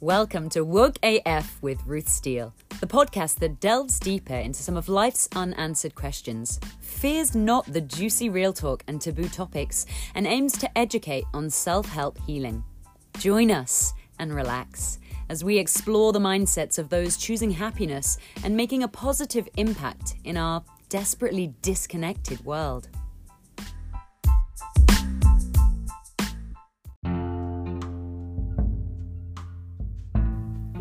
Welcome to Woke AF with Ruth Steele, the podcast that delves deeper into some of life's unanswered questions, fears not the juicy real talk and taboo topics, and aims to educate on self help healing. Join us and relax as we explore the mindsets of those choosing happiness and making a positive impact in our desperately disconnected world.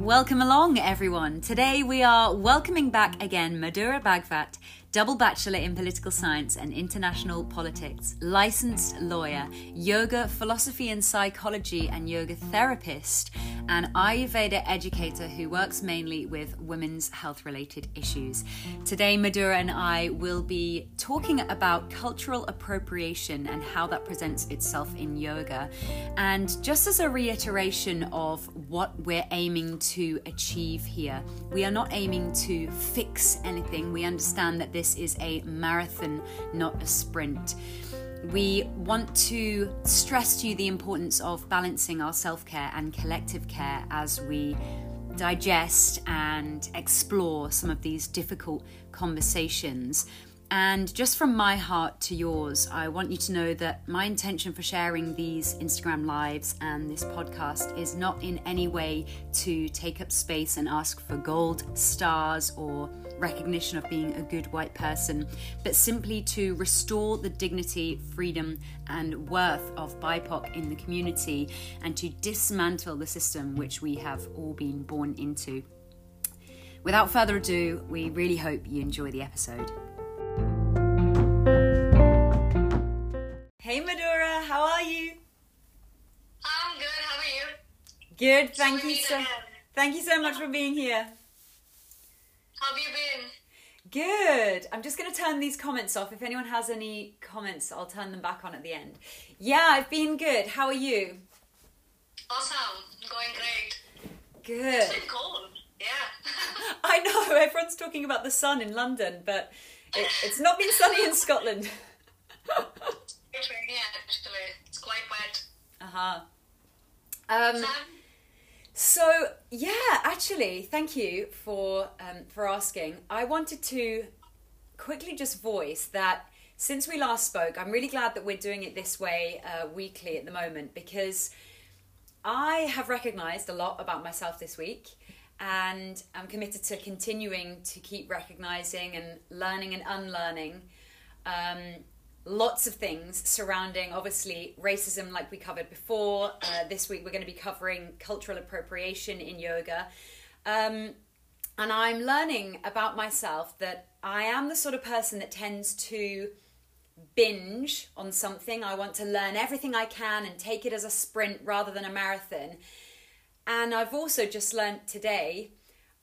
Welcome along, everyone. Today we are welcoming back again Madura Bhagwat, double bachelor in political science and international politics, licensed lawyer, yoga, philosophy and psychology, and yoga therapist, and Ayurveda educator who works mainly with women's health related issues. Today, Madura and I will be talking about cultural appropriation and how that presents itself in yoga. And just as a reiteration of what we're aiming to achieve here, we are not aiming to fix anything. We understand that this is a marathon, not a sprint. We want to stress to you the importance of balancing our self care and collective care as we digest and explore some of these difficult conversations. And just from my heart to yours, I want you to know that my intention for sharing these Instagram lives and this podcast is not in any way to take up space and ask for gold stars or recognition of being a good white person, but simply to restore the dignity, freedom, and worth of BIPOC in the community and to dismantle the system which we have all been born into. Without further ado, we really hope you enjoy the episode. Hey Madhura, how are you? I'm good. How are you? Good, thank we you so thank you so much for being here. How have you been? Good. I'm just going to turn these comments off. If anyone has any comments, I'll turn them back on at the end. Yeah, I've been good. How are you? Awesome. Going great. Good. It's been cold. Yeah. I know everyone's talking about the sun in London, but it, it's not been sunny in Scotland. it's rainy actually. It's quite wet. uh-huh. Um, Sam? So yeah, actually, thank you for um, for asking. I wanted to quickly just voice that since we last spoke, I'm really glad that we're doing it this way uh, weekly at the moment because I have recognised a lot about myself this week, and I'm committed to continuing to keep recognising and learning and unlearning. Um, lots of things surrounding obviously racism like we covered before. Uh, this week we're going to be covering cultural appropriation in yoga. Um, and i'm learning about myself that i am the sort of person that tends to binge on something. I want to learn everything i can and take it as a sprint rather than a marathon. And i've also just learnt today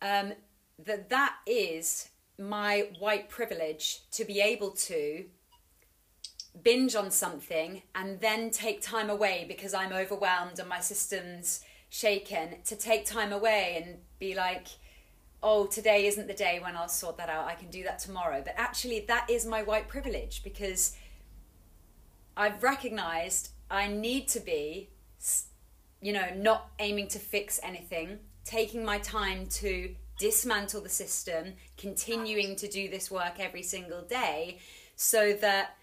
um, that that is my white privilege to be able to binge on something and then take time away because I'm overwhelmed and my system's shaken to take time away and be like, oh, today isn't the day when I'll sort that out. I can do that tomorrow. But actually, that is my white privilege because I've recognized I need to be, you know, not aiming to fix anything, taking my time to dismantle the system, continuing to do this work every single day so that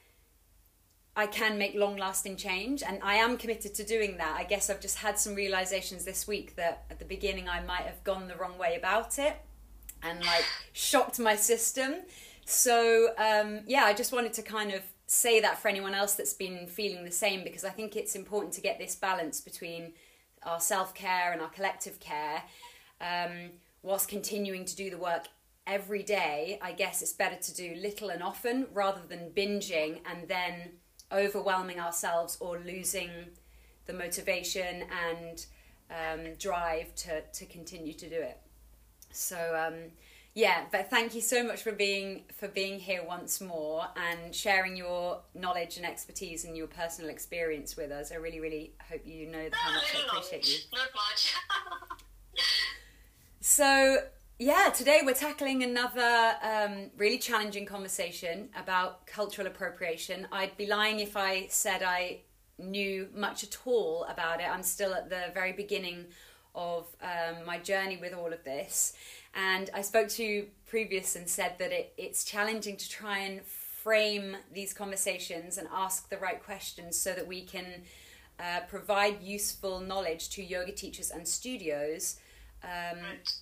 I can make long lasting change and I am committed to doing that. I guess I've just had some realizations this week that at the beginning I might have gone the wrong way about it and like shocked my system. So um, yeah, I just wanted to kind of say that for anyone else that's been feeling the same because I think it's important to get this balance between our self care and our collective care um, whilst continuing to do the work every day. I guess it's better to do little and often rather than binging and then overwhelming ourselves or losing the motivation and um, drive to, to continue to do it. So um, yeah, but thank you so much for being for being here once more and sharing your knowledge and expertise and your personal experience with us. I really, really hope you know how much I appreciate you. Not much. So, yeah, today we're tackling another um, really challenging conversation about cultural appropriation. I'd be lying if I said I knew much at all about it. I'm still at the very beginning of um, my journey with all of this. And I spoke to previous and said that it, it's challenging to try and frame these conversations and ask the right questions so that we can uh, provide useful knowledge to yoga teachers and studios um,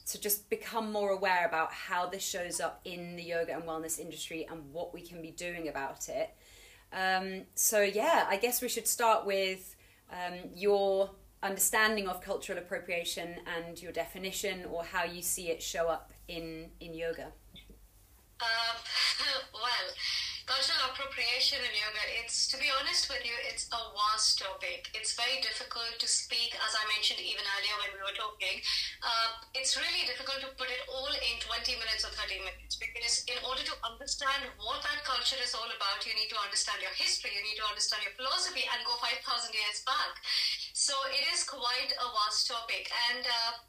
to just become more aware about how this shows up in the yoga and wellness industry and what we can be doing about it. Um, so, yeah, I guess we should start with um, your understanding of cultural appropriation and your definition or how you see it show up in, in yoga. Um, well, cultural appropriation in yoga, it's, to be honest with you, it's a vast topic. It's very difficult to speak, as I mentioned even earlier when we were talking. Uh, it's really difficult to put it all in 20 minutes or 30 minutes because in order to understand what that culture is all about, you need to understand your history, you need to understand your philosophy and go 5,000 years back. So it is quite a vast topic. And uh,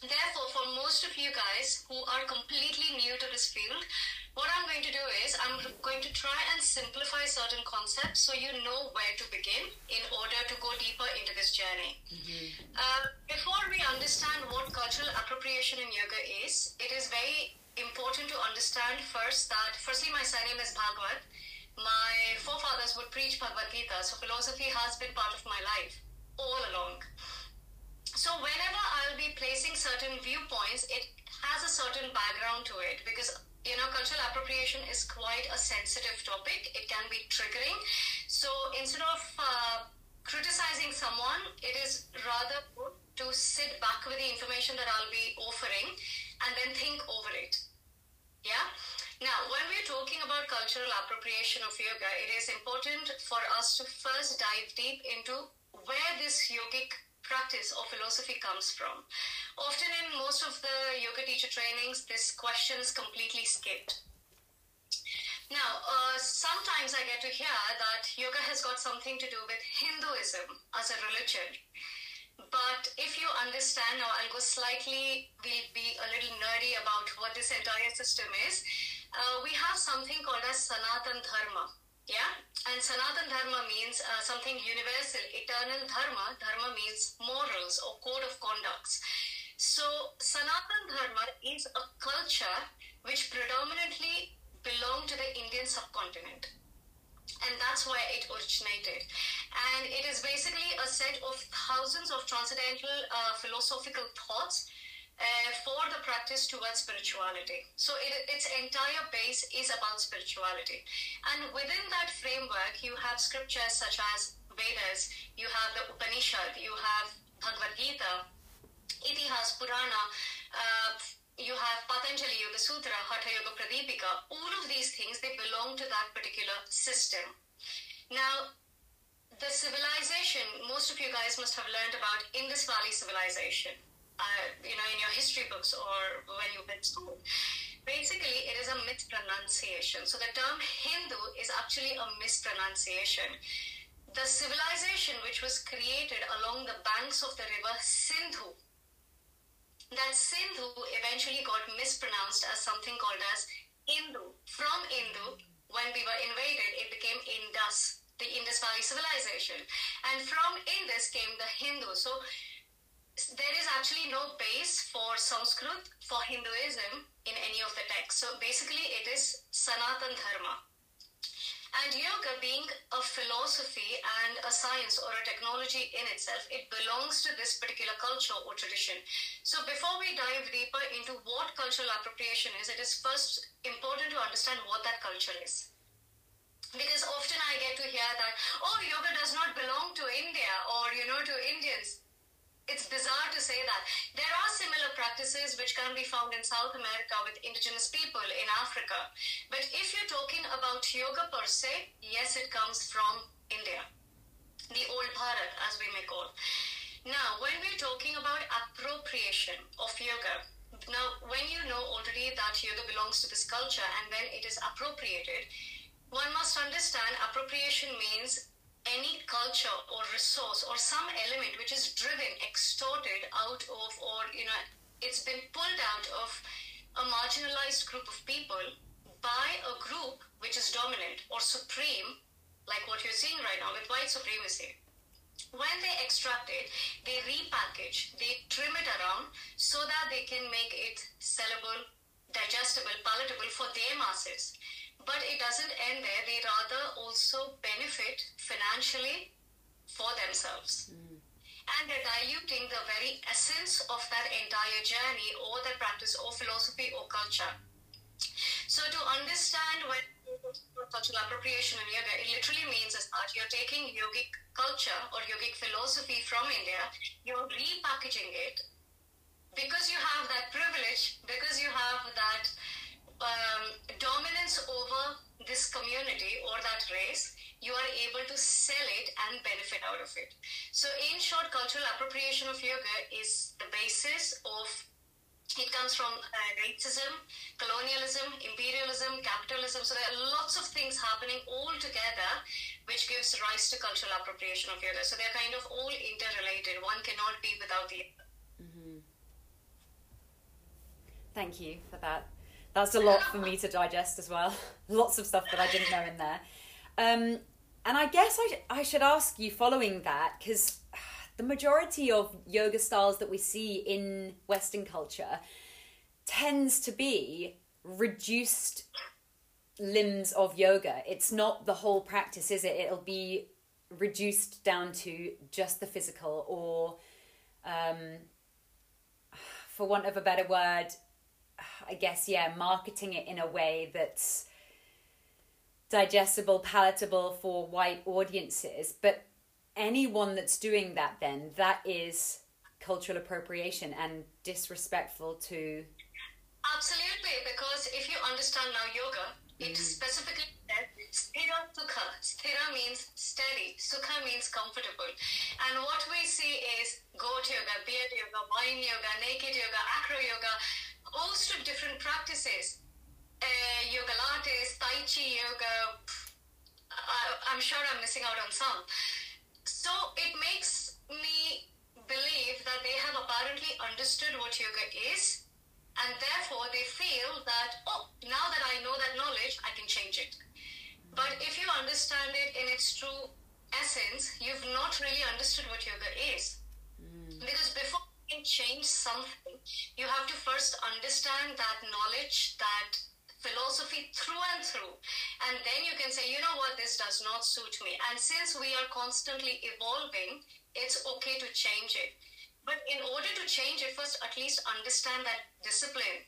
therefore, for most of you guys who are completely new to this field, what I'm going to do is I'm going to try and simplify certain concepts so you know where to begin in order to go deeper into this journey. Mm-hmm. Uh, before we understand what cultural appropriation in yoga is, it is very important to understand first that, firstly, my surname is Bhagwat. My forefathers would preach Bhagavad Gita, so philosophy has been part of my life all along. So, whenever I'll be placing certain viewpoints, it has a certain background to it because you know, cultural appropriation is quite a sensitive topic. It can be triggering. So instead of uh, criticizing someone, it is rather good to sit back with the information that I'll be offering and then think over it. Yeah? Now, when we're talking about cultural appropriation of yoga, it is important for us to first dive deep into where this yogic practice or philosophy comes from. Often in most of the yoga teacher trainings, this question is completely skipped. Now, uh, sometimes I get to hear that yoga has got something to do with Hinduism as a religion. But if you understand, now I'll go slightly, we'll be a little nerdy about what this entire system is. Uh, we have something called as Sanatan Dharma. Yeah? And Sanatan Dharma means uh, something universal, eternal Dharma. Dharma means morals or code of conducts. So, Sanatan Dharma is a culture which predominantly belonged to the Indian subcontinent. And that's where it originated. And it is basically a set of thousands of transcendental uh, philosophical thoughts uh, for the practice towards spirituality. So it, its entire base is about spirituality. And within that framework, you have scriptures such as Vedas, you have the Upanishad, you have Bhagavad Gita, Itihas, Purana, uh, you have Patanjali Yoga Sutra, Hatha Yoga Pradipika. All of these things, they belong to that particular system. Now, the civilization, most of you guys must have learned about Indus Valley civilization uh, you know, in your history books or when you've been school. Basically, it is a mispronunciation. So the term Hindu is actually a mispronunciation. The civilization which was created along the banks of the river Sindhu, that Sindhu eventually got mispronounced as something called as Hindu. From Hindu, when we were invaded, it became Indus, the Indus Valley civilization. And from Indus came the Hindu. So there is actually no base for Sanskrit, for Hinduism in any of the texts. So basically, it is Sanatan Dharma. And yoga, being a philosophy and a science or a technology in itself, it belongs to this particular culture or tradition. So, before we dive deeper into what cultural appropriation is, it is first important to understand what that culture is. Because often I get to hear that, oh, yoga does not belong to India or, you know, to Indians it's bizarre to say that. There are similar practices which can be found in South America with indigenous people in Africa. But if you're talking about yoga per se, yes, it comes from India, the old Bharat, as we may call. Now, when we're talking about appropriation of yoga, now when you know already that yoga belongs to this culture and when it is appropriated, one must understand appropriation means any culture or resource or some element which is driven, extorted out of, or you know, it's been pulled out of a marginalized group of people by a group which is dominant or supreme, like what you're seeing right now with white supremacy. when they extract it, they repackage, they trim it around so that they can make it sellable, digestible, palatable for their masses. But it doesn't end there. They rather also benefit financially for themselves. Mm. And they're diluting the very essence of that entire journey or the practice or philosophy or culture. So to understand when cultural appropriation in yoga, it literally means is that you're taking yogic culture or yogic philosophy from India, you're repackaging it because you have that privilege, because you have that um, dominance over this community or that race, you are able to sell it and benefit out of it. So, in short, cultural appropriation of yoga is the basis of it comes from uh, racism, colonialism, imperialism, capitalism. So there are lots of things happening all together, which gives rise to cultural appropriation of yoga. So they're kind of all interrelated. One cannot be without the other. Mm-hmm. Thank you for that. That's a lot for me to digest as well. Lots of stuff that I didn't know in there. Um, and I guess I, sh- I should ask you following that, because the majority of yoga styles that we see in Western culture tends to be reduced limbs of yoga. It's not the whole practice, is it? It'll be reduced down to just the physical, or um, for want of a better word, I guess, yeah, marketing it in a way that's digestible, palatable for white audiences. But anyone that's doing that then that is cultural appropriation and disrespectful to absolutely because if you understand now yoga it mm. specifically says sthira sukha sthira means steady sukha means comfortable and what we see is goat yoga beard yoga wine yoga naked yoga acro yoga host of different practices uh, yogalates tai chi yoga I, i'm sure i'm missing out on some so it makes me believe that they have apparently understood what yoga is, and therefore they feel that, oh, now that I know that knowledge, I can change it. But if you understand it in its true essence, you've not really understood what yoga is. Mm. Because before can change something, you have to first understand that knowledge, that philosophy through and through. And then you can say, you know what, this does not suit me. And since we are constantly evolving, it's okay to change it. But in order to change it, first at least understand that discipline,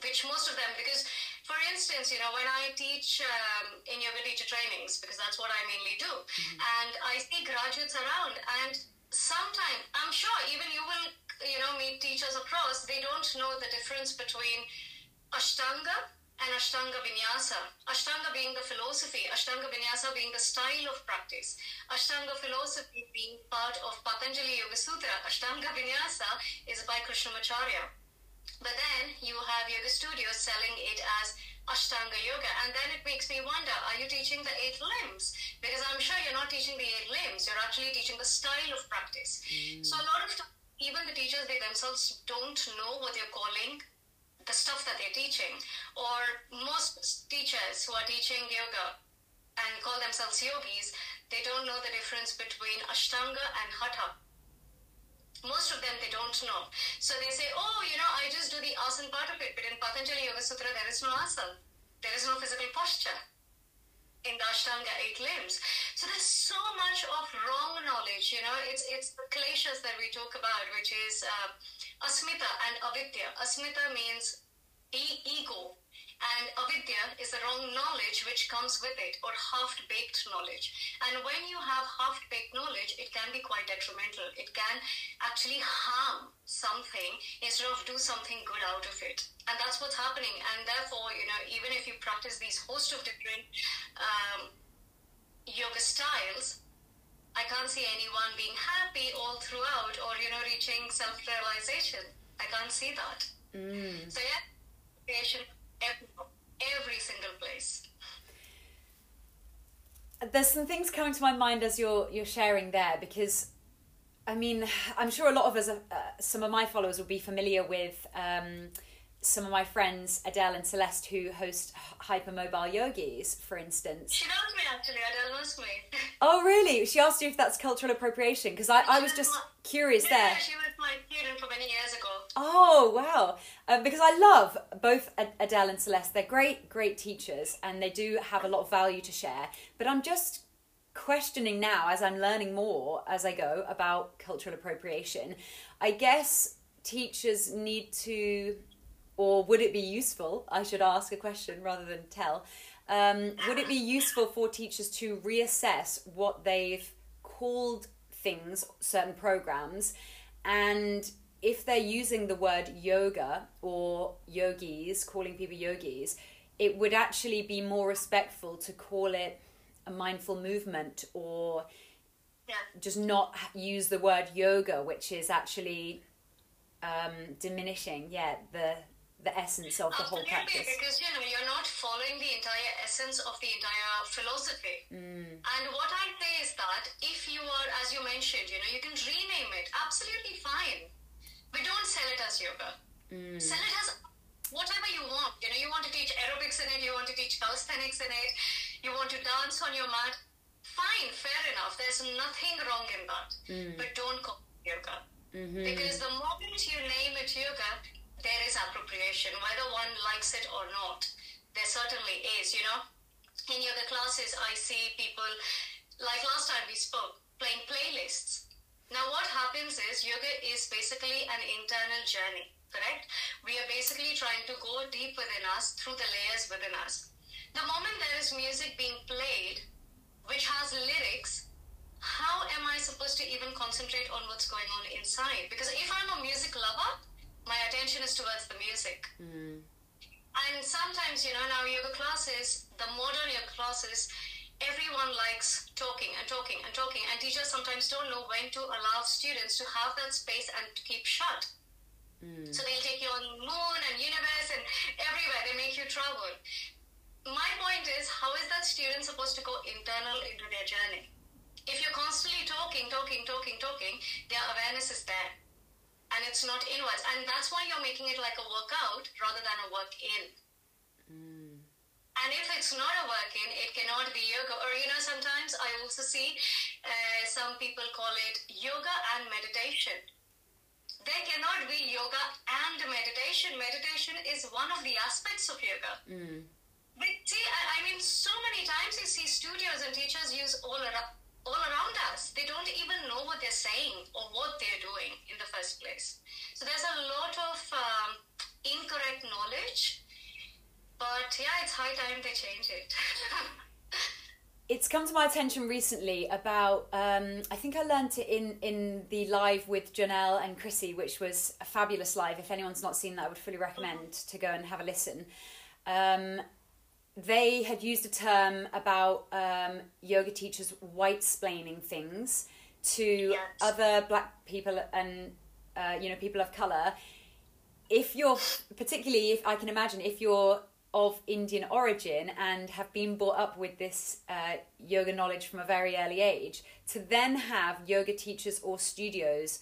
which most of them, because for instance, you know, when I teach um, in yoga teacher trainings, because that's what I mainly do, mm-hmm. and I see graduates around, and sometimes I'm sure even you will, you know, meet teachers across, they don't know the difference between Ashtanga and Ashtanga Vinyasa. Ashtanga being the philosophy, Ashtanga Vinyasa being the style of practice. Ashtanga philosophy being part of Patanjali Yoga Sutra. Ashtanga Vinyasa is by Krishnamacharya. But then you have yoga studios selling it as Ashtanga Yoga, and then it makes me wonder are you teaching the eight limbs? Because I'm sure you're not teaching the eight limbs, you're actually teaching the style of practice. Mm. So a lot of times, even the teachers, they themselves don't know what they're calling the stuff that they're teaching. Or most teachers who are teaching yoga and call themselves yogis, they don't know the difference between Ashtanga and Hatha. Most of them they don't know. So they say, oh, you know, I just do the asana part of it, but in Patanjali Yoga Sutra there is no asana. There is no physical posture in the Ashtanga eight limbs. So there's so much of wrong knowledge, you know, it's it's the kleshas that we talk about, which is uh, Asmita and avidya. Asmita means e- ego, and avidya is the wrong knowledge which comes with it, or half-baked knowledge. And when you have half-baked knowledge, it can be quite detrimental. It can actually harm something instead of do something good out of it. And that's what's happening. And therefore, you know, even if you practice these host of different um, yoga styles, I can't see anyone being happy all throughout or, you know, reaching self realization. I can't see that. Mm. So, yeah, creation every, single place. There's some things coming to my mind as you're you're sharing there because I mean, I'm sure a lot of us, uh, some of my followers will be familiar with um, some of my friends Adele and Celeste who host hypermobile yogis, for instance. She knows me actually. Adele knows me. Oh, really? She asked you if that's cultural appropriation because I, I was just curious yeah, there. she was my student for many years ago. Oh wow! Um, because I love both Adele and Celeste. They're great, great teachers, and they do have a lot of value to share. But I'm just questioning now, as I'm learning more as I go about cultural appropriation. I guess teachers need to, or would it be useful? I should ask a question rather than tell. Um, would it be useful for teachers to reassess what they've called things, certain programs, and if they're using the word yoga or yogis, calling people yogis, it would actually be more respectful to call it a mindful movement or Yeah. just not use the word yoga, which is actually um, diminishing, yeah, the the essence of the whole practice. because you know you're not following the entire essence of the entire philosophy. Mm. And what I say is that if you are, as you mentioned, you know, you can rename it. Absolutely fine, but don't sell it as yoga. Mm. Sell it as whatever you want. You know, you want to teach aerobics in it, you want to teach calisthenics in it, you want to dance on your mat. Fine, fair enough. There's nothing wrong in that. Mm. But don't call it yoga. Mhm. Because the moment you name it yoga, there is appropriation, whether one likes it or not. There certainly is, you know. In yoga classes, I see people, like last time we spoke, playing playlists. Now, what happens is yoga is basically an internal journey, correct? We are basically trying to go deep within us through the layers within us. The moment there is music being played, which has lyrics, how am I supposed to even concentrate on what's going on inside? Because if I'm a music lover, my attention is towards the music. Mm. And sometimes, you know, now yoga classes, the modern yoga classes, everyone likes talking and talking and talking, and teachers sometimes don't know when to allow students to have that space and to keep shut. Mm. So they'll take you on moon and universe and everywhere. They make you travel. My point is, how is that student supposed to go internal into their journey? If you're constantly talking, talking, talking, talking, their awareness is there. And it's not inwards. And that's why you're making it like a workout rather than a work in. Mm. And if it's not a work in, it cannot be yoga. Or, you know, sometimes I also see uh, some people call it yoga and meditation. There cannot be yoga and meditation. Meditation is one of the aspects of yoga. Mm. But see, I, I mean, so many times you see studios and teachers use all around, all around us. They don't even know what they're saying or what they're doing in the first place. So there's a lot of um, incorrect knowledge. But yeah, it's high time they change it. it's come to my attention recently about um, I think I learned it in in the live with Janelle and Chrissy, which was a fabulous live. If anyone's not seen that, I would fully recommend to go and have a listen. Um, they had used a term about um, yoga teachers white splaining things to Yes. other black people and uh, you know people of color. If you're particularly, if I can imagine, if you're of Indian origin and have been brought up with this uh, yoga knowledge from a very early age, to then have yoga teachers or studios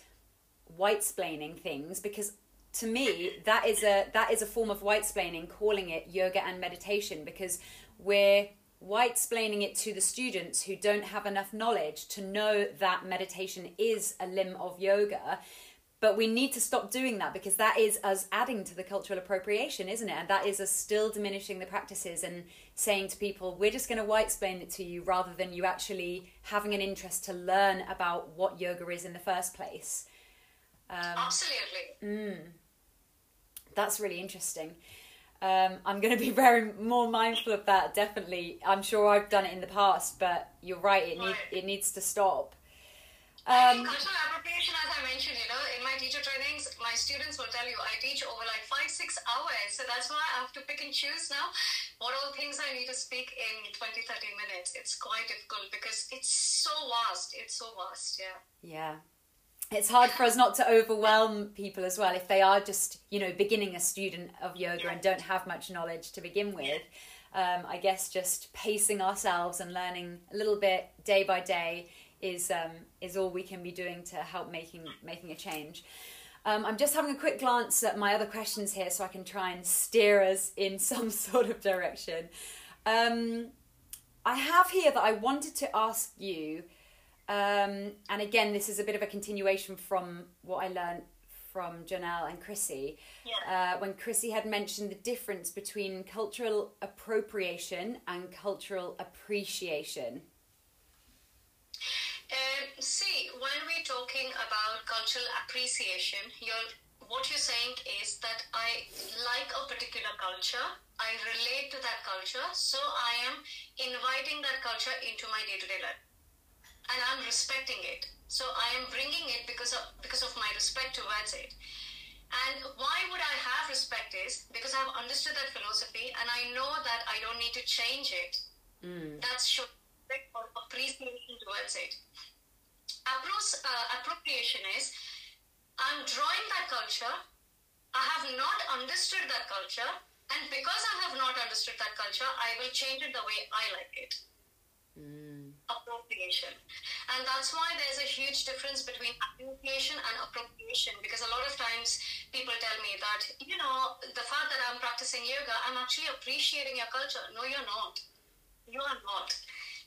white splaining things because to me that is a that is a form of white splaining calling it yoga and meditation because we're white splaining it to the students who don't have enough knowledge to know that meditation is a limb of yoga. But we need to stop doing that because that is us adding to the cultural appropriation isn't it? And that is us still diminishing the practices and saying to people we're just going to white splain it to you rather than you actually having an interest to learn about what yoga is in the first place. Um, Absolutely. That's really interesting. Um, I'm going to be very more mindful of that. Definitely, I'm sure I've done it in the past, but you're right. It need, it needs to stop. Um, cultural appropriation, as I mentioned, you know, in my teacher trainings, my students will tell you I teach over like five, six hours. So that's why I have to pick and choose now what all things I need to speak in 20, 30 minutes. It's quite difficult because it's so vast. It's so vast, yeah. yeah, it's hard for us not to overwhelm people as well if they are just you know beginning a student of yoga and don't have much knowledge to begin with. Um, I guess just pacing ourselves and learning a little bit day by day is um, is all we can be doing to help making making a change. Um, I'm just having a quick glance at my other questions here so I can try and steer us in some sort of direction. Um, I have here that I wanted to ask you, um, and again, this is a bit of a continuation from what I learned from Janelle and Chrissy. Yeah. Uh, when Chrissy had mentioned the difference between cultural appropriation and cultural appreciation. Um, see, when we're talking about cultural appreciation, you're, what you're saying is that I like a particular culture, I relate to that culture, so I am inviting that culture into my day to day life. And I'm respecting it. So I am bringing it because of, because of my respect towards it. And why would I have respect is because I've understood that philosophy and I know that I don't need to change it. Mm. That's show or appreciation towards it. Appro- uh, appropriation is I'm drawing that culture. I have not understood that culture, and because I have not understood that culture, I will change it the way I like it. Mm. Appropriation, and that's why there's a huge difference between appropriation and appropriation. Because a lot of times people tell me that you know the fact that I'm practicing yoga, I'm actually appreciating your culture. No, you're not. You are not.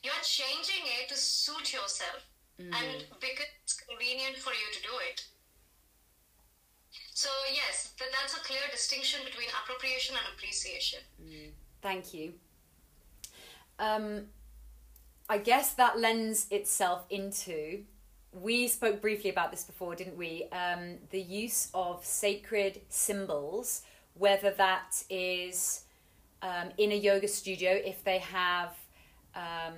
You're changing it to suit yourself and because it's convenient for you to do it. So, yes, th- that's a clear distinction between appropriation and appreciation. Thank you. Um, I guess that lends itself into. We spoke briefly about this before, didn't we? Um, the use of sacred symbols, whether that is um, in a yoga studio, if they have um,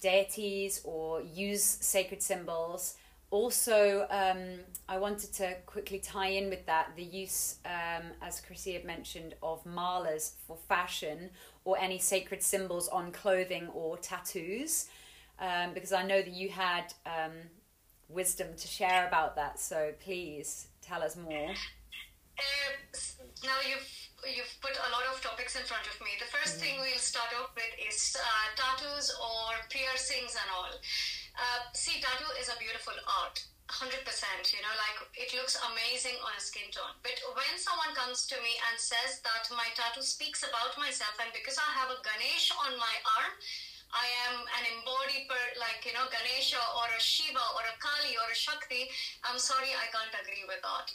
deities or use sacred symbols. Also, um, I wanted to quickly tie in with that the use, um, as Chrissy had mentioned, of malas for fashion or any sacred symbols on clothing or tattoos, um, because I know that you had um, wisdom to share about that. So please tell us more. Uh, now you've you've put a lot of topics in front of me. The first thing we'll start off with is uh, tattoos or piercings and all. Uh, see, tattoo is a beautiful art. 100% you know like it looks amazing on a skin tone but when someone comes to me and says that my tattoo speaks about myself and because i have a ganesh on my arm I am an embodied per like you know Ganesha or a Shiva or a Kali or a Shakti. I'm sorry, I can't agree with that.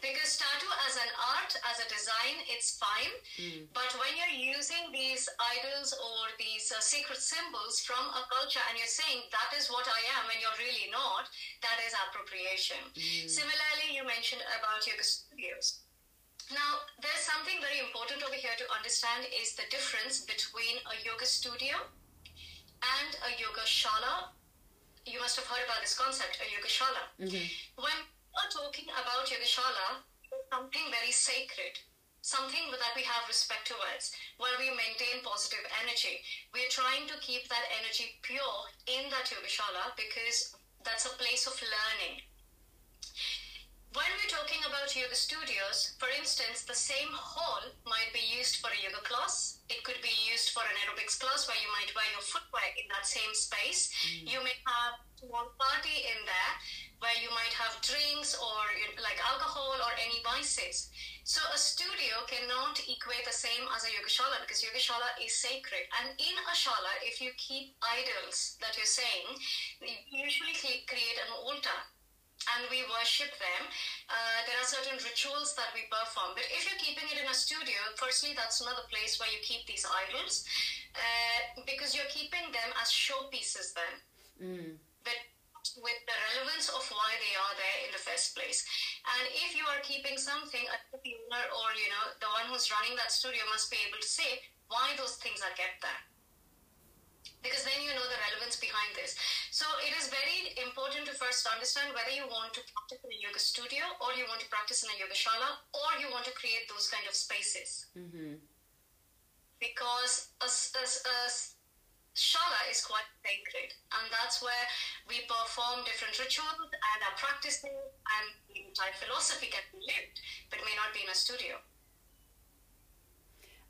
Because tattoo as an art, as a design, it's fine. Hmm. But when you're using these idols or these uh, sacred symbols from a culture and you're saying that is what I am and you're really not, that is appropriation. Hmm. Similarly, you mentioned about yoga studios. Now, there's something very important over here to understand is the difference between a yoga studio and a yoga shala. You must have heard about this concept, a yoga shala. Mm-hmm. When we're talking about yoga shala, it's something very sacred, something that we have respect towards, where we maintain positive energy. We're trying to keep that energy pure in that yoga shala because that's a place of learning. When we're talking about yoga studios, for instance, the same hall might be used for a yoga class. It could be used for an aerobics class where you might wear your footwear in that same space. Mm. You may have small party in there where you might have drinks or like alcohol or any vices. So a studio cannot equate the same as a yoga shala because yoga shala is sacred. And in a shala, if you keep idols that you're saying, you usually create an altar and we worship them. Uh, there are certain rituals that we perform. But if you're keeping it in a studio, firstly, that's another place where you keep these idols uh, because you're keeping them as showpieces then. But with the relevance of why they are there in the first place. And if you are keeping something, the owner or you know the one who's running that studio must be able to say why those things are kept there because then you know the relevance behind this. So it is very important to first understand whether you want to practice in a yoga studio or you want to practice in a yoga shala or you want to create those kind of spaces. Mm-hmm. Because a, a a shala is quite sacred and that's where we perform different rituals and our practices and the entire philosophy can be lived but may not be in a studio.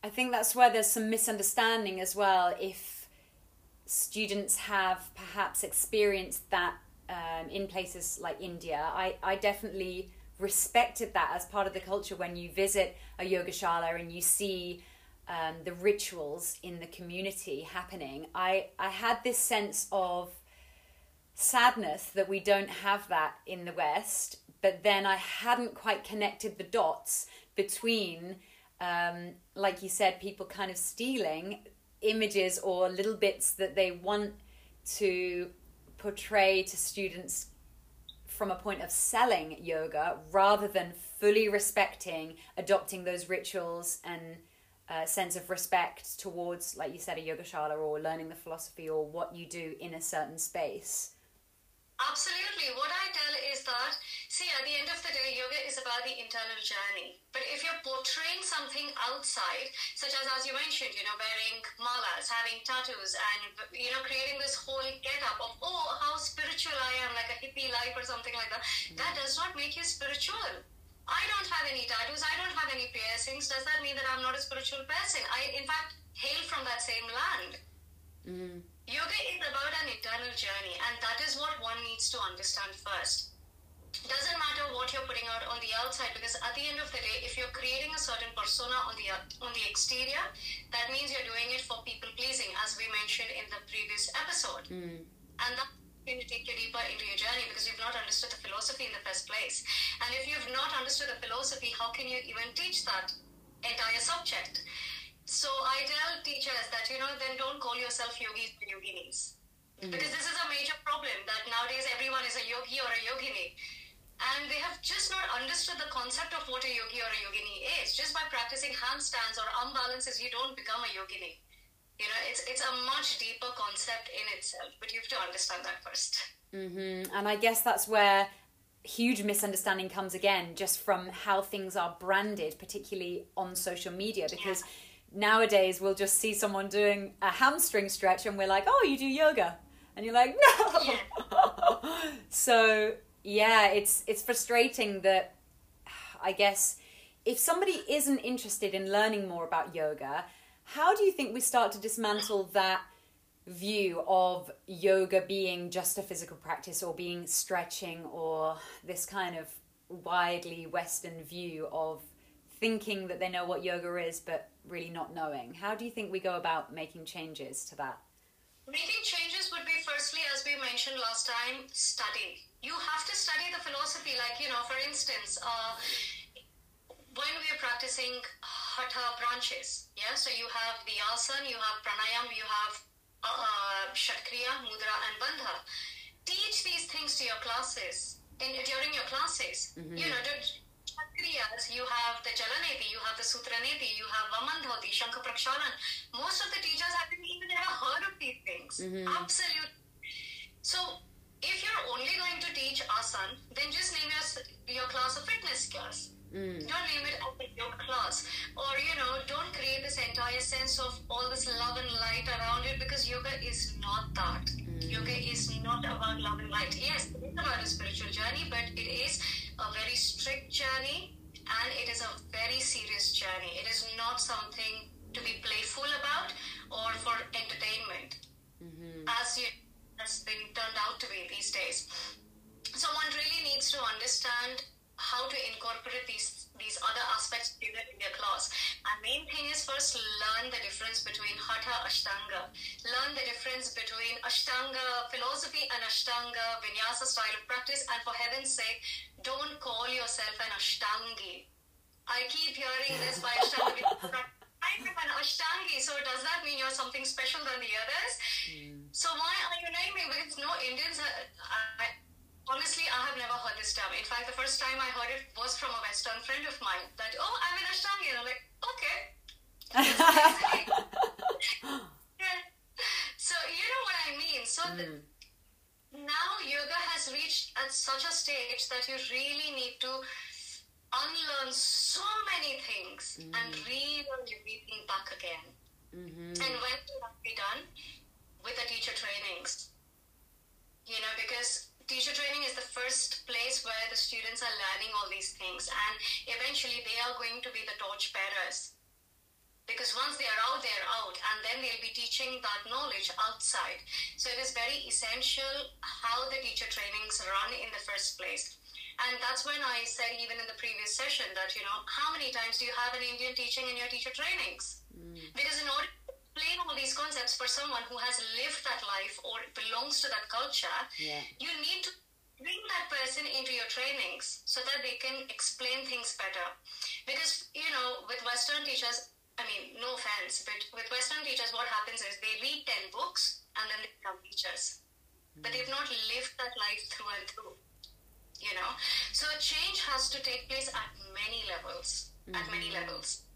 I think that's where there's some misunderstanding as well. If students have perhaps experienced that um, in places like India, I, I definitely respected that as part of the culture when you visit a yogashala and you see um, the rituals in the community happening. I, I had this sense of sadness that we don't have that in the West, but then I hadn't quite connected the dots between, um, like you said, people kind of stealing images or little bits that they want to portray to students from a point of selling yoga rather than fully respecting, adopting those rituals and sense of respect towards, like you said, a yogashala or learning the philosophy or what you do in a certain space. Absolutely. What I tell is that, see, at the end of the day, yoga is about the internal journey. But if you're portraying something outside, such as, as you mentioned, you know, wearing malas, having tattoos, and, you know, creating this whole get up of, oh, how spiritual I am, like a hippie life or something like that, mm-hmm. that does not make you spiritual. I don't have any tattoos, I don't have any piercings. Does that mean that I'm not a spiritual person? I, in fact, hail from that same land. Mm-hmm. Yoga is about an internal journey, and that is what one needs to understand first. Doesn't matter what you're putting out on the outside, because at the end of the day, if you're creating a certain persona on the on the exterior, that means you're doing it for people pleasing, as we mentioned in the previous episode. Mm. And that going to take you deeper into your journey because you've not understood the philosophy in the first place. And if you've not understood the philosophy, how can you even teach that entire subject? So I tell teachers that, you know, then don't call yourself yogis or yoginis. Mm-hmm. Because this is a major problem that nowadays everyone is a yogi or a yogini. And they have just not understood the concept of what a yogi or a yogini is. Just by practicing handstands or arm balances, you don't become a yogini. You know, it's, it's a much deeper concept in itself, but you have to understand that 1st mm-hmm. And I guess that's where huge misunderstanding comes again, just from how things are branded, particularly on social media, because. Yeah nowadays we'll just see someone doing a hamstring stretch and we're like, oh, you do yoga. And you're like, no. Yeah. so yeah, it's it's frustrating that I guess if somebody isn't interested in learning more about yoga, how do you think we start to dismantle that view of yoga being just a physical practice or being stretching or this kind of widely Western view of thinking that they know what yoga is, but really not knowing. How do you think we go about making changes to that? Making changes would be firstly, as we mentioned last time, study. You have to study the philosophy. Like, you know, for instance, uh, when we are practicing hatha branches, yeah, so you have the asana, you have pranayam, you have uh, shatkriya, mudra, and bandha. Teach these things to your classes in, during your classes. Mm-hmm. You know, Kriyas, you have the Jalaneti, you have the Sutraneti, you have Vamandhoti, Shankha Prakshalan. Most of the teachers haven't even ever heard of these things. Mm-hmm. Absolutely. So, if you're only going to teach asan, then just name your, your class a fitness class. Mm. Don't name it as a yoga class. Or, you know, don't create this entire sense of all this love and light around it because yoga is not that. Mm. Yoga is not about love and light. Yes, it is about a spiritual journey, but it is a very strict journey and it is a very serious journey. It is not something to be playful about or for entertainment, mm-hmm. as it has been turned out to be these days. Someone really needs to understand how to incorporate these these other aspects in the, in their class. And main thing is first learn the difference between Hatha Ashtanga. Learn the difference between Ashtanga philosophy and Ashtanga Vinyasa style of practice. And for heaven's sake, don't call yourself an Ashtangi. I keep hearing this by Ashtanga. I'm an Ashtangi, so does that mean you're something special than the others? Mm. So why are you naming? Because no Indians. Are, I, honestly, I have never heard this term. In fact, the first time I heard it was from a Western friend of mine that, oh, I'm an Ashtangi. And I'm like, okay. So, you know what I mean? So, mm. the, now yoga has reached at such a stage that you really need to unlearn so many things mm. and relearn everything back again. Mm-hmm. And when will that be done? With the teacher trainings. You know, because teacher training is the first place where the students are learning all these things and eventually they are going to be the torch bearers because once they are out they're out and then they'll be teaching that knowledge outside so it is very essential how the teacher trainings run in the first place And that's when I said, even in the previous session, that, you know, how many times do you have an Indian teaching in your teacher trainings? Mm. Because in order explain all these concepts for someone who has lived that life or belongs to that culture, yeah. you need to bring that person into your trainings so that they can explain things better. Because, you know, with Western teachers, I mean, no offense, but with Western teachers, what happens is they read 10 books and then they become teachers. But they've not lived that life through and through. You know? So change has to take place at many levels. Mm-hmm. At many mm-hmm. levels.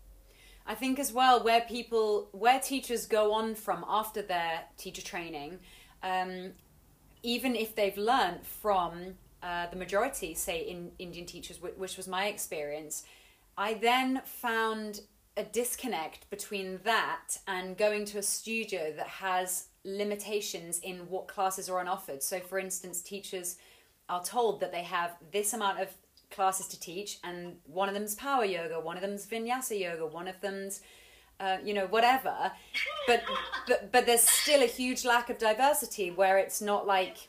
I think as well where people where teachers go on from after their teacher training, um, even if they've learned from uh, the majority, say in Indian teachers, which was my experience, I then found a disconnect between that and going to a studio that has limitations in what classes are on offered. So, for instance, teachers are told that they have this amount of classes to teach, and one of them's power yoga, one of them's vinyasa yoga, one of them's uh, you know whatever. But, but but there's still a huge lack of diversity where it's not like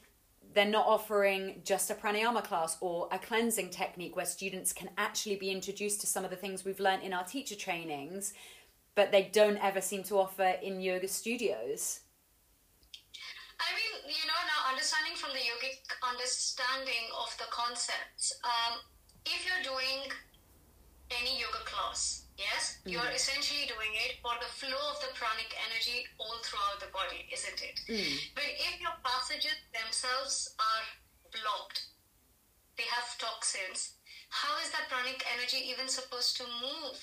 they're not offering just a pranayama class or a cleansing technique where students can actually be introduced to some of the things we've learned in our teacher trainings but they don't ever seem to offer in yoga studios. I mean, you know, now understanding from the yogic understanding of the concepts, um, if you're doing any yoga class, yes, mm. you're essentially doing it for the flow of the pranic energy all throughout the body, isn't it? Mm. But if your passages themselves are blocked, they have toxins, how is that pranic energy even supposed to move?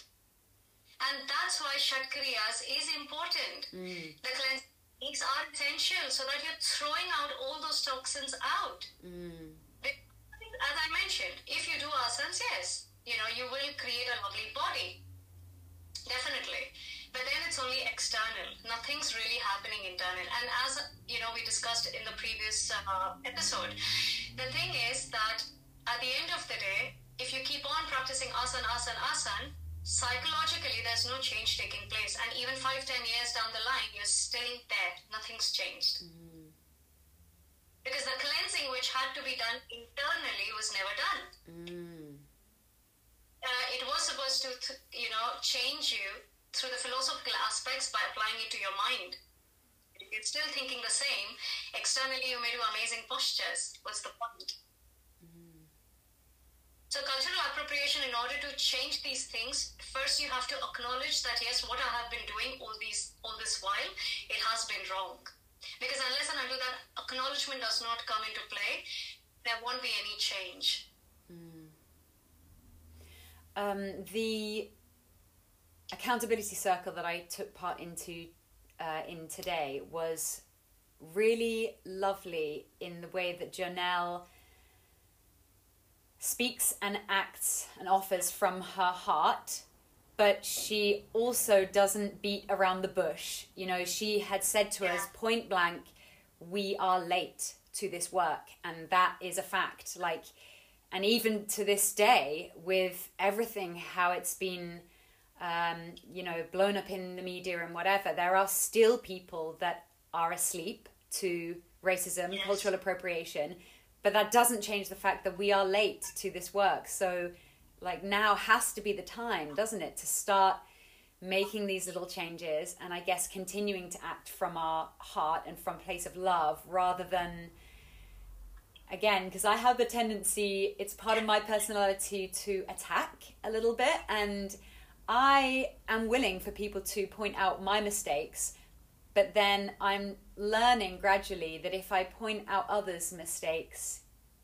And that's why Shatkriyas is important. Mm. The cleansing techniques are essential so that you're throwing out all those toxins out. Mm. As I mentioned, if you do asanas, yes, you know, you will create a lovely body. Definitely. But then it's only external. Nothing's really happening internal. And as, you know, we discussed in the previous uh, episode, the thing is that at the end of the day, if you keep on practicing asana, asana, asana, psychologically there's no change taking place and even five ten years down the line you're still there nothing's changed mm. Because the cleansing which had to be done internally was never done. Mm. uh, it was supposed to, to you know change you through the philosophical aspects by applying it to your mind. If you're still thinking the same. Externally you may do amazing postures. What's the point? So cultural appropriation, in order to change these things, first you have to acknowledge that yes, what I have been doing all these all this while, it has been wrong. Because unless and until that acknowledgement does not come into play, there won't be any change. Mm. Um, the accountability circle that I took part into uh, in today was really lovely in the way that Janelle speaks and acts and offers from her heart, but she also doesn't beat around the bush. You know, she had said to yeah. us point blank, we are late to this work, and that is a fact. Like, and even to this day, with everything how it's been, um, you know, blown up in the media and whatever, there are still people that are asleep to racism, yes. cultural appropriation, but that doesn't change the fact that we are late to this work so like now has to be the time doesn't it to start making these little changes and i guess continuing to act from our heart and from place of love rather than again because i have the tendency it's part of my personality to attack a little bit and i am willing for people to point out my mistakes but then I'm learning gradually that if I point out others' mistakes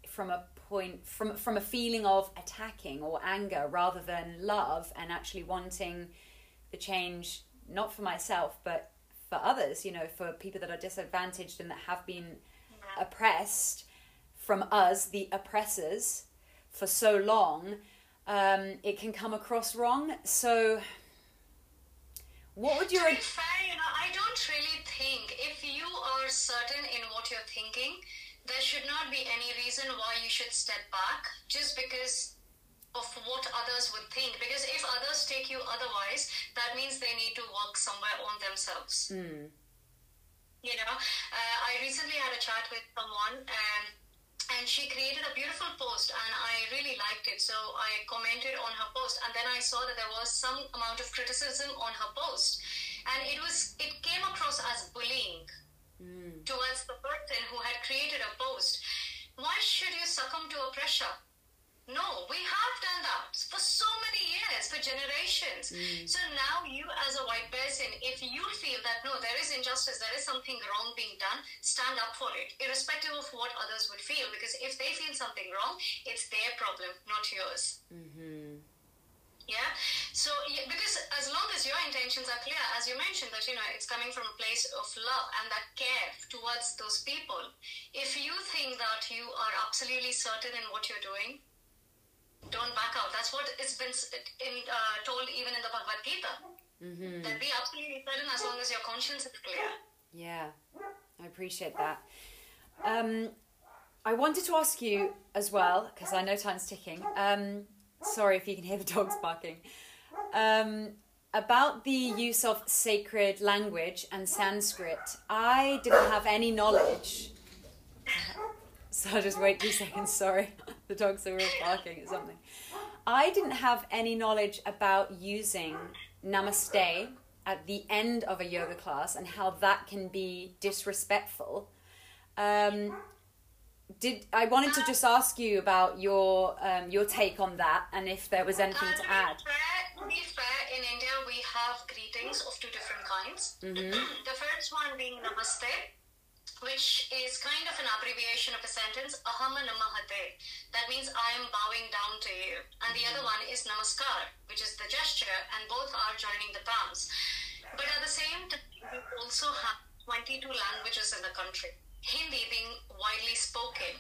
from a point from from a feeling of attacking or anger rather than love and actually wanting the change not for myself but for others, you know, for people that are disadvantaged and that have been oppressed from us, the oppressors, for so long, um, it can come across wrong. So what would you? To be fair, you know, I don't really think if you are certain in what you're thinking, there should not be any reason why you should step back just because of what others would think. Because if others take you otherwise, that means they need to work somewhere on themselves. Mm. You know, uh, I recently had a chat with someone, and and she created a beautiful post and i really liked it so i commented on her post and then i saw that there was some amount of criticism on her post and it was it came across as bullying mm. towards the person who had created a post why should you succumb to a pressure no, we have done that for so many years, for generations. Mm. So now you, as a white person, if you feel that no, there is injustice, there is something wrong being done, stand up for it, irrespective of what others would feel. Because if they feel something wrong, it's their problem, not yours. Mm-hmm. Yeah. So yeah, because as long as your intentions are clear, as you mentioned, that you know it's coming from a place of love and that care towards those people. If you think that you are absolutely certain in what you're doing, don't back out. That's what it's been in, uh, told even in the Bhagavad Gita. Mm-hmm. That be absolutely certain as long as your conscience is clear. Yeah, I appreciate that. Um, I wanted to ask you as well, because I know time's ticking. Um, sorry if you can hear the dogs barking. Um, about the use of sacred language and Sanskrit, I didn't have any knowledge. So I'll just wait two seconds, sorry. the dogs are all barking at something. I didn't have any knowledge about using namaste at the end of a yoga class and how that can be disrespectful. Um, did I wanted to just ask you about your um, your take on that and if there was anything to, to add. To be fair, in India we have greetings of two different kinds. Mm-hmm. the first one being namaste, which is kind of an abbreviation of a sentence, ahama namahate. That means I am bowing down to you. And the other one is namaskar, which is the gesture, and both are joining the palms. But at the same time, we also have 22 languages in the country. Hindi being widely spoken.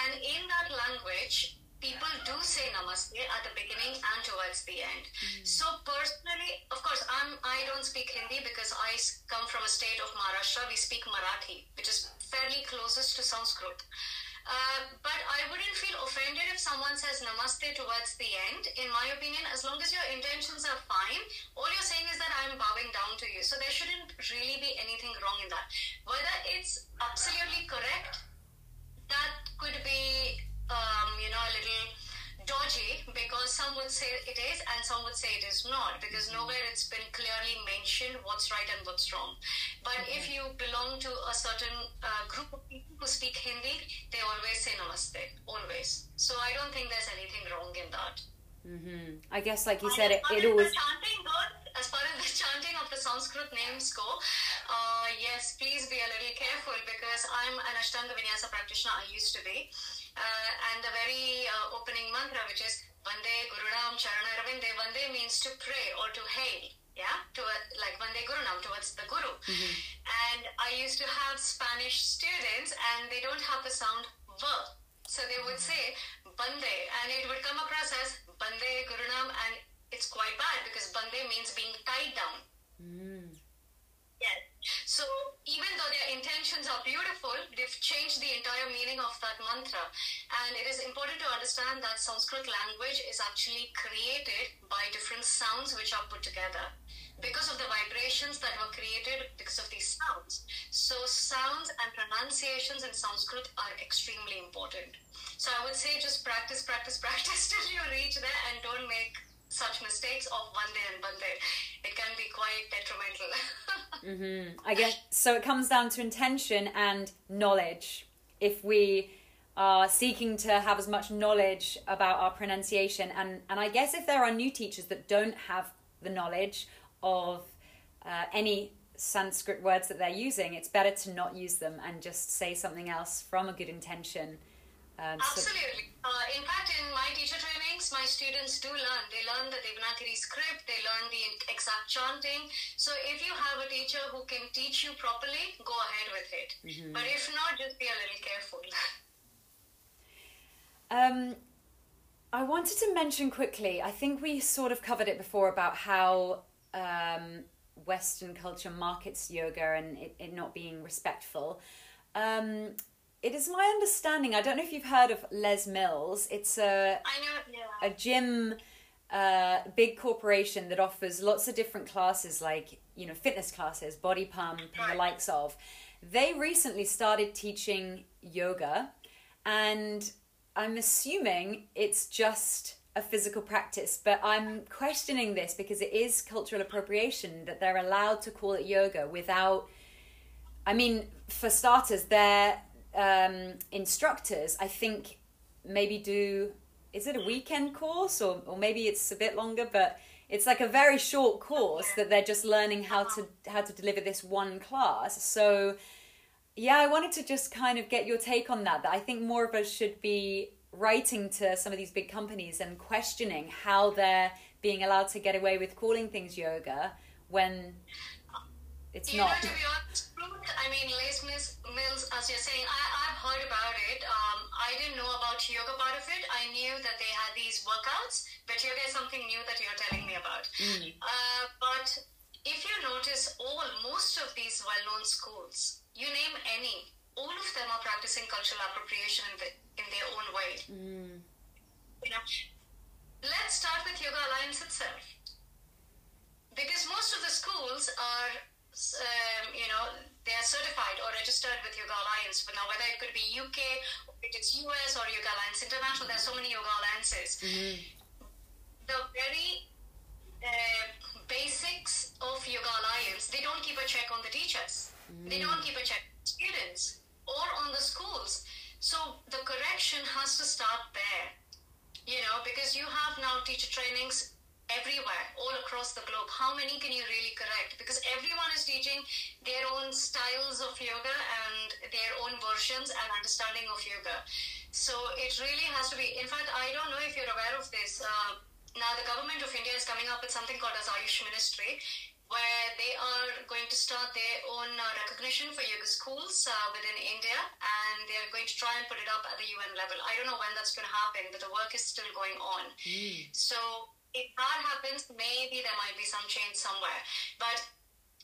And in that language, people do say namaste at the beginning and towards the end. Mm. So personally, of course, I'm I don't speak Hindi because I come from a state of Maharashtra. We speak Marathi, which is fairly closest to Sanskrit. Uh, but I wouldn't feel offended if someone says namaste towards the end. In my opinion, as long as your intentions are fine, all you're saying is that I'm bowing down to you. So there shouldn't really be anything wrong in that. Whether it's absolutely correct, that could be um, you know, a little some would say it is and some would say it is not because mm-hmm. nowhere it's been clearly mentioned what's right and what's wrong. But mm-hmm. if you belong to a certain uh, group of people who speak Hindi, they always say namaste, always. So I don't think there's anything wrong in that. Mm-hmm. I guess, like you said, it, it always. Chanting goes, as far as the chanting of the Sanskrit names go, uh, yes, please be a little careful because I'm an Ashtanga Vinyasa practitioner. I used to be. Uh, and the very uh, opening mantra, which is Vande Gurunam Charanarvinde. Vande means to pray or to hail. Yeah, to a, like Vande Gurunam towards the Guru. Mm-hmm. And I used to have Spanish students, and they don't have the sound V. So they would say Bande, and it would come across as Bande Guru Gurunam, and it's quite bad because Bande means being tied down. Mm. Yes. So even though their intentions are beautiful, they've changed the entire meaning of that mantra. And it is important to understand that Sanskrit language is actually created by different sounds which are put together because of the vibrations that were created because of these sounds. So sounds and pronunciations in Sanskrit are extremely important. So I would say just practice, practice, practice till you reach there and don't make such mistakes of one day and one day. It can be quite detrimental. mm-hmm. I guess so. It comes down to intention and knowledge. If we are seeking to have as much knowledge about our pronunciation, and and I guess if there are new teachers that don't have the knowledge of uh, any Sanskrit words that they're using, it's better to not use them and just say something else from a good intention um, Absolutely. So uh, in fact, in my teacher trainings, my students do learn. They learn the Devanagari script, they learn the exact chanting. So if you have a teacher who can teach you properly, go ahead with it. Mm-hmm. But if not, just be a little careful. um, I wanted to mention quickly, I think we sort of covered it before about how um, Western culture markets yoga and it, it not being respectful. Um, it is my understanding. I don't know if you've heard of Les Mills. It's a know, yeah. a gym, uh, big corporation that offers lots of different classes, like you know fitness classes, body pump, and the likes of. They recently started teaching yoga, and I'm assuming it's just a physical practice, but I'm questioning this because it is cultural appropriation that they're allowed to call it yoga without. I mean, for starters, their um, instructors, I think, maybe do. Is it a weekend course or, or maybe it's a bit longer, but it's like a very short course that they're just learning how to how to deliver this one class. So yeah, I wanted to just kind of get your take on that. That I think more of us should be writing to some of these big companies and questioning how they're being allowed to get away with calling things yoga when it's you not. know, to be honest, I mean, Les Mills, as you're saying, I, I've heard about it. Um, I didn't know about yoga part of it. I knew that they had these workouts, but yoga is something new that you're telling me about. Mm. Uh, but if you notice, all most of these well-known schools, you name any, all of them are practicing cultural appropriation in, the, in their own way. Mm. You know, let's start with Yoga Alliance itself, because most of the schools are, um, you know, they are certified or registered with Yoga Alliance. But now, whether it could be UK, or it is US, or Yoga Alliance International, there are so many Yoga Alliances. Mhm. The very uh, basics of Yoga Alliance, they don't keep a check on the teachers. They don't keep a check on students or on the schools. So the correction has to start there. You know, because you have now teacher trainings everywhere, all across the globe. How many can you really correct? Because everyone is teaching their own styles of yoga and their own versions and understanding of yoga. So it really has to be. In fact, I don't know if you're aware of this. Uh, now, the government of India is coming up with something called as Ayush Ministry, where they are going to start their own uh, recognition for yoga schools uh, within India, and they are going to try and put it up at the UN level. I don't know when that's going to happen, but the work is still going on. So if that happens, maybe there might be some change somewhere. But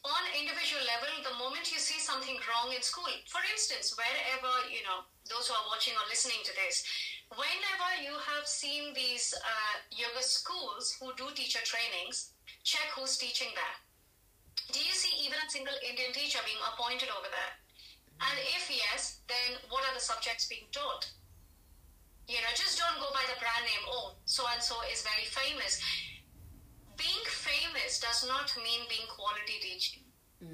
on individual level, the moment you see something wrong in school, for instance, wherever, you know, those who are watching or listening to this, whenever you have seen these uh, yoga schools who do teacher trainings, check who's teaching there. Do you see even a single Indian teacher being appointed over there? And if yes, then what are the subjects being taught? You know, just don't go by the brand name, oh, so and so is very famous. Being famous does not mean being quality teaching.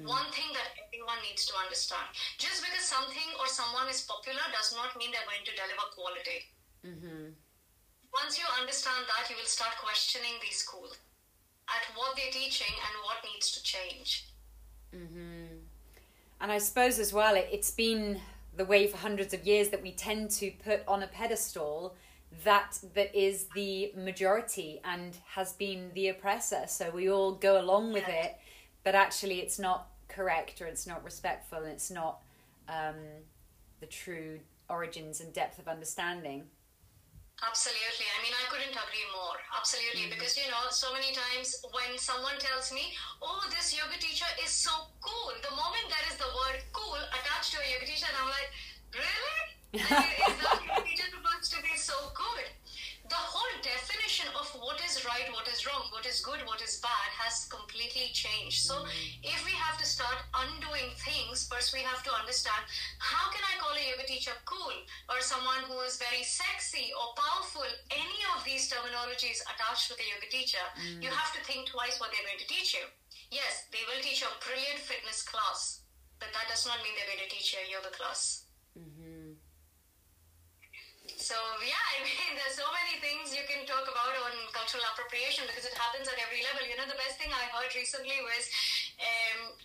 One thing that everyone needs to understand just because something or someone is popular does not mean they're going to deliver quality. Mhm. Once you understand that, you will start questioning these schools at what they're teaching and what needs to change. And I suppose as well, it, it's been the way for hundreds of years that we tend to put on a pedestal that that is the majority and has been the oppressor. So we all go along with it, but actually it's not correct or it's not respectful and it's not um, the true origins and depth of understanding. Absolutely. I mean, I couldn't agree more. Absolutely. Mm-hmm. Because, you know, so many times when someone tells me, oh, this yoga teacher is so cool, the moment there is the word cool attached to a yoga teacher, and I'm like, really? Is that yoga teacher supposed to be so good? The whole definition of what is right, what is wrong, what is good, what is bad has completely changed. So hmm. if we have to start undoing things, first we have to understand how can I call a yoga teacher cool or someone who is very sexy or powerful? Any of these terminologies attached with a yoga teacher, hmm. you have to think twice what they're going to teach you. Yes, they will teach a brilliant fitness class, but that does not mean they're going to teach you a yoga class. So yeah, I mean, there's so many things you can talk about on cultural appropriation because it happens at every level. You know, the best thing I heard recently was um,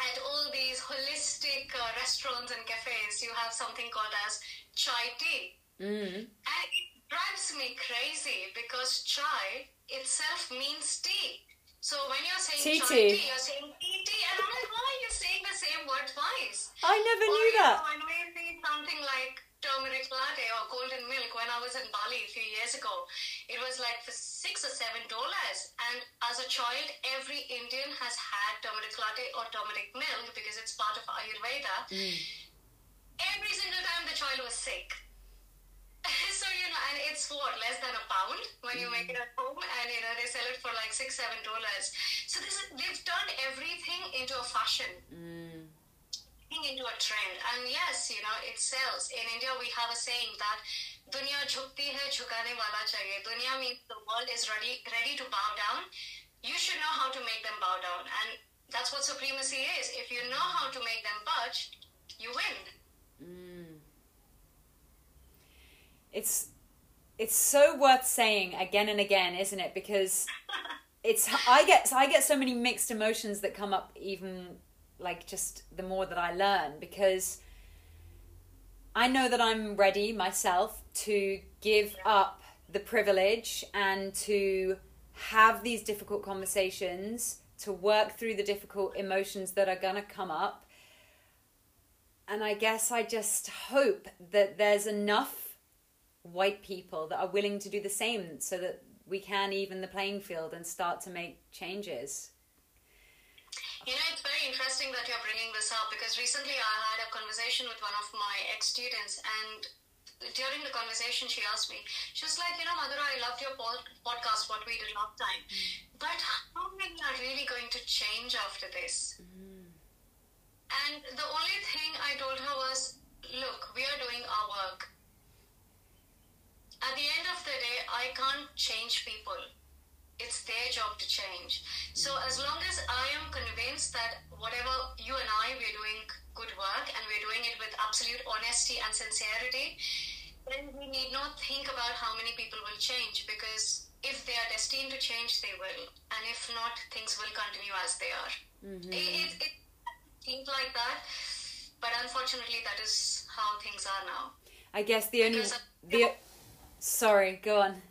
at all these holistic uh, restaurants and cafes, you have something called as chai tea. Mm. And it drives me crazy because chai itself means tea. So when you're saying Tea chai tea. you're saying tea tea, and I'm like, why are you saying the same word twice? I never Or, knew you that. know, when we see something like turmeric latte or golden milk when I was in Bali a few years ago, it was like for six or seven dollars. And as a child, every Indian has had turmeric latte or turmeric milk because it's part of Ayurveda. Every single time the child was sick. so you know, and it's what less than a pound when you make it at home, and you know they sell it for like six, seven dollars. So this is, they've turned everything into a fashion. Mm. In into a trend. And yes, you know, it sells. In India, we have a saying that "Dunya jhukti hai, jhukane wala chahiye." Dunya means the world is ready ready to bow down. You should know how to make them bow down, and that's what supremacy is. If you know how to make them budge, you win. Mm. It's it's so worth saying again and again, isn't it? Because it's I get I get so many mixed emotions that come up even like just the more that I learn because I know that I'm ready myself to give up the privilege and to have these difficult conversations, to work through the difficult emotions that are going to come up. And I guess I just hope that there's enough white people that are willing to do the same so that we can even the playing field and start to make changes. You know, it's very interesting that you're bringing this up because recently I had a conversation with one of my ex students, and during the conversation, she asked me, she was like, You know, Madhura, I loved your pod- podcast, what we did last time, but how many are really going to change after this? Mm. And the only thing I told her was, Look, we are doing our work. At the end of the day, I can't change people it's their job to change. So as long as I am convinced that whatever you and I we're doing good work and we're doing it with absolute honesty and sincerity, then we need not think about how many people will change because if they are destined to change, they will, and if not, things will continue as they are. Mm-hmm. It, it, it seems like that, but unfortunately, that is how things are now. I guess the only the sorry, go on.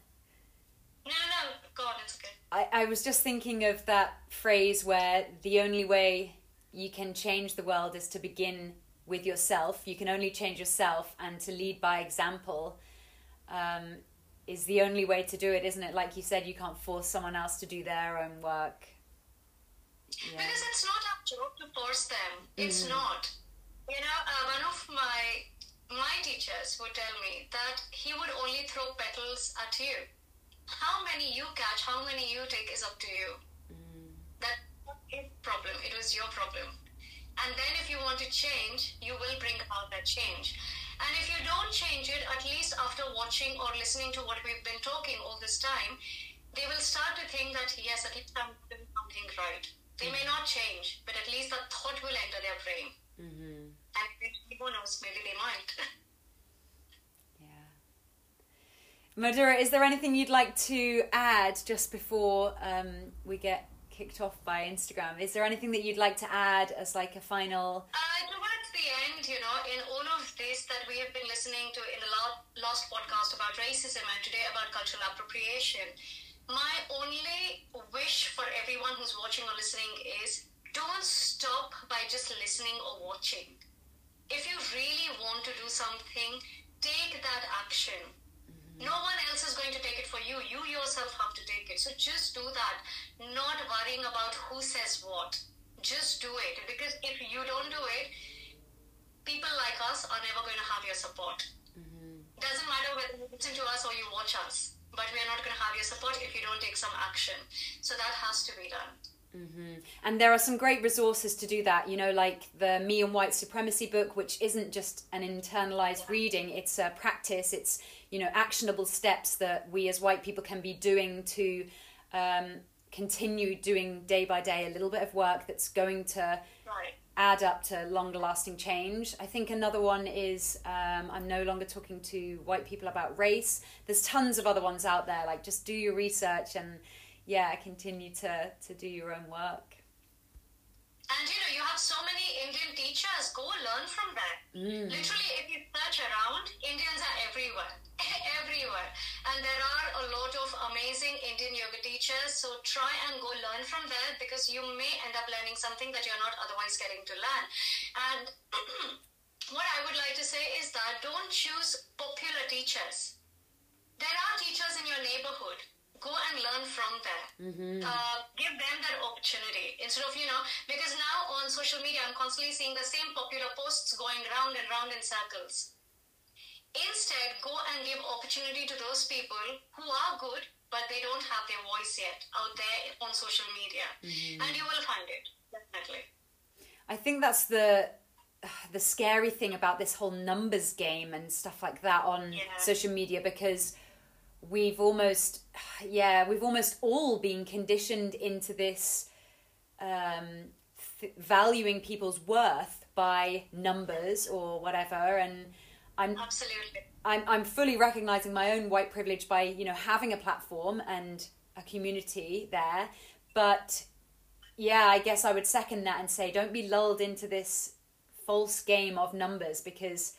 No, no, go on. It's good. I, I was just thinking of that phrase where the only way you can change the world is to begin with yourself. You can only change yourself, and to lead by example um, is the only way to do it, isn't it? Like you said, you can't force someone else to do their own work. Yeah. Because it's not our job to force them. It's mm. not. You know, uh, one of my my teachers would tell me that he would only throw petals at you how many you catch, how many you take is up to you. Mm. That is problem. It was your problem. And then if you want to change, you will bring about that change. And if you don't change it, at least after watching or listening to what we've been talking all this time, they will start to think that yes, at least I'm doing something right. They may not change, but at least that thought will enter their brain. Mm-hmm. And who knows, maybe they might. Madhura, is there anything you'd like to add just before um, we get kicked off by Instagram? Is there anything that you'd like to add as like a final? Uh, towards the end, you know, in all of this that we have been listening to in the last podcast about racism and today about cultural appropriation, my only wish for everyone who's watching or listening is don't stop by just listening or watching. If you really want to do something, take that action no one else is going to take it for you. You yourself have to take it. So just do that, not worrying about who says what. Just do it. Because if you don't do it, people like us are never going to have your support. Mm-hmm. Doesn't matter whether you listen to us or you watch us, but we are not going to have your support if you don't take some action. So that has to be done. Mm-hmm. And there are some great resources to do that, you know, like the Me and White Supremacy book, which isn't just an internalized reading, it's a practice, it's, you know, actionable steps that we as white people can be doing to um, continue doing day by day a little bit of work that's going to right. add up to longer lasting change. I think another one is um, I'm no longer talking to white people about race. There's tons of other ones out there, like just do your research and yeah, continue to, to do your own work. And you know, you have so many Indian teachers. Go learn from them. Mm. Literally, if you search around, Indians are everywhere, everywhere. And there are a lot of amazing Indian yoga teachers. So try and go learn from there because you may end up learning something that you're not otherwise getting to learn. And what I would like to say is that don't choose popular teachers. There are teachers in your neighborhood go and learn from them. Mm-hmm. Uh, give them that opportunity instead of you know because now on social media I'm constantly seeing the same popular posts going round and round in circles. Instead, go and give opportunity to those people who are good but they don't have their voice yet out there on social media, mm-hmm. and you will find it definitely. I think that's the the scary thing about this whole numbers game and stuff like that on Yeah. social media because we've almost yeah we've almost all been conditioned into this um, th- valuing people's worth by numbers or whatever and i'm Absolutely. I'm I'm fully recognizing my own white privilege by you know having a platform and a community there, but yeah, I guess I would second that and say don't be lulled into this false game of numbers because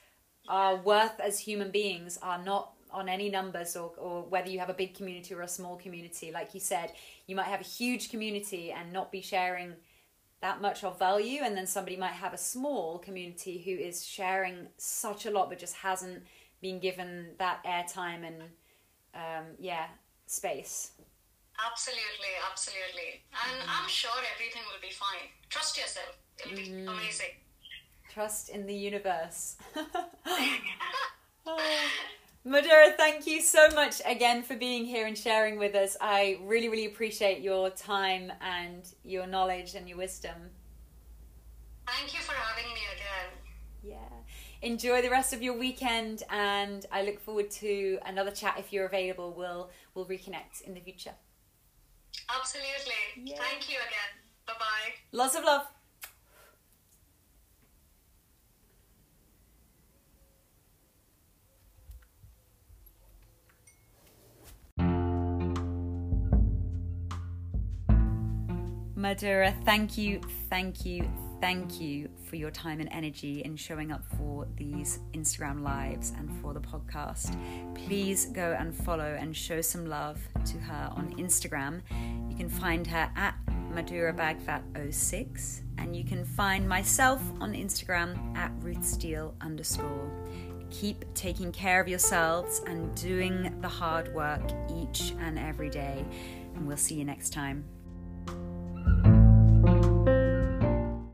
our worth as human beings are not on any numbers or, or whether you have a big community or a small community. Like you said, you might have a huge community and not be sharing that much of value and then somebody might have a small community who is sharing such a lot but just hasn't been given that airtime and um, yeah space Absolutely, absolutely. And I'm sure everything will be fine. Trust yourself. It'll be amazing. trust in the universe Madhura, thank you so much again for being here and sharing with us. I really, really appreciate your time and your knowledge and your wisdom. Thank you for having me again. Yeah. Enjoy the rest of your weekend and I look forward to another chat if you're available. We'll we'll reconnect in the future. Absolutely. Yeah. Thank you again. Bye bye. Lots of love. Madhura, thank you, thank you, thank you for your time and energy in showing up for these Instagram lives and for the podcast. Please go and follow and show some love to her on Instagram. You can find her at Madhura Bagfat06 and you can find myself on Instagram at Ruth Steele underscore. Keep taking care of yourselves and doing the hard work each and every day, and we'll see you next time.